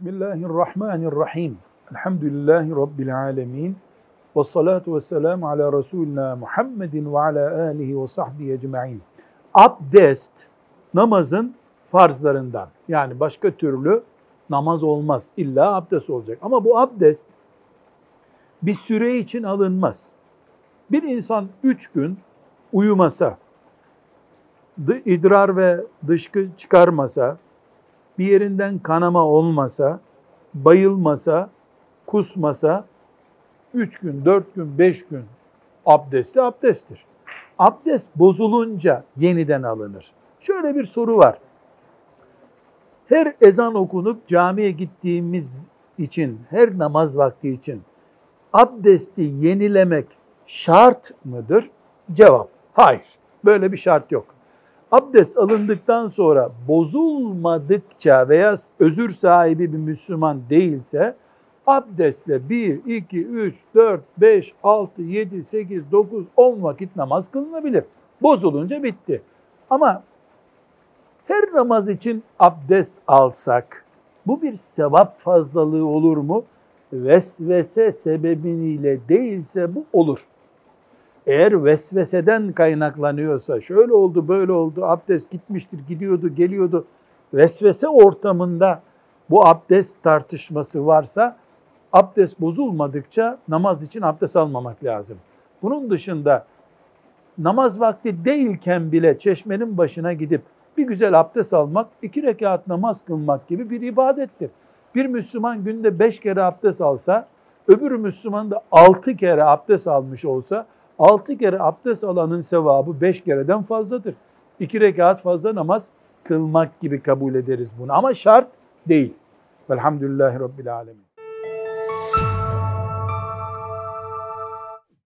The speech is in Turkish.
Bismillahirrahmanirrahim. Elhamdülillahi Rabbil alemin. Ve salatu ve selamu ala Resulina Muhammedin ve ala alihi ve sahbihi ecma'in. Abdest namazın farzlarından. Yani başka türlü namaz olmaz. İlla abdest olacak. Ama bu abdest bir süre için alınmaz. Bir insan üç gün uyumasa, idrar ve dışkı çıkarmasa, bir yerinden kanama olmasa, bayılmasa, kusmasa, üç gün, dört gün, beş gün abdesti abdesttir. Abdest bozulunca yeniden alınır. Şöyle bir soru var. Her ezan okunup camiye gittiğimiz için, her namaz vakti için abdesti yenilemek şart mıdır? Cevap, hayır. Böyle bir şart yok. Abdest alındıktan sonra bozulmadıkça veya özür sahibi bir Müslüman değilse abdestle 1, 2, 3, 4, 5, 6, 7, 8, 9, 10 vakit namaz kılınabilir. Bozulunca bitti. Ama her namaz için abdest alsak bu bir sevap fazlalığı olur mu? Vesvese sebebiyle değilse bu olur. Eğer vesveseden kaynaklanıyorsa, şöyle oldu, böyle oldu, abdest gitmiştir, gidiyordu, geliyordu, vesvese ortamında bu abdest tartışması varsa, abdest bozulmadıkça namaz için abdest almamak lazım. Bunun dışında namaz vakti değilken bile çeşmenin başına gidip bir güzel abdest almak, iki rekat namaz kılmak gibi bir ibadettir. Bir Müslüman günde beş kere abdest alsa, öbür Müslüman da altı kere abdest almış olsa, altı kere abdest alanın sevabı beş kereden fazladır. İki rekat fazla namaz kılmak gibi kabul ederiz bunu. Ama şart değil. Velhamdülillahi Rabbil Alemin.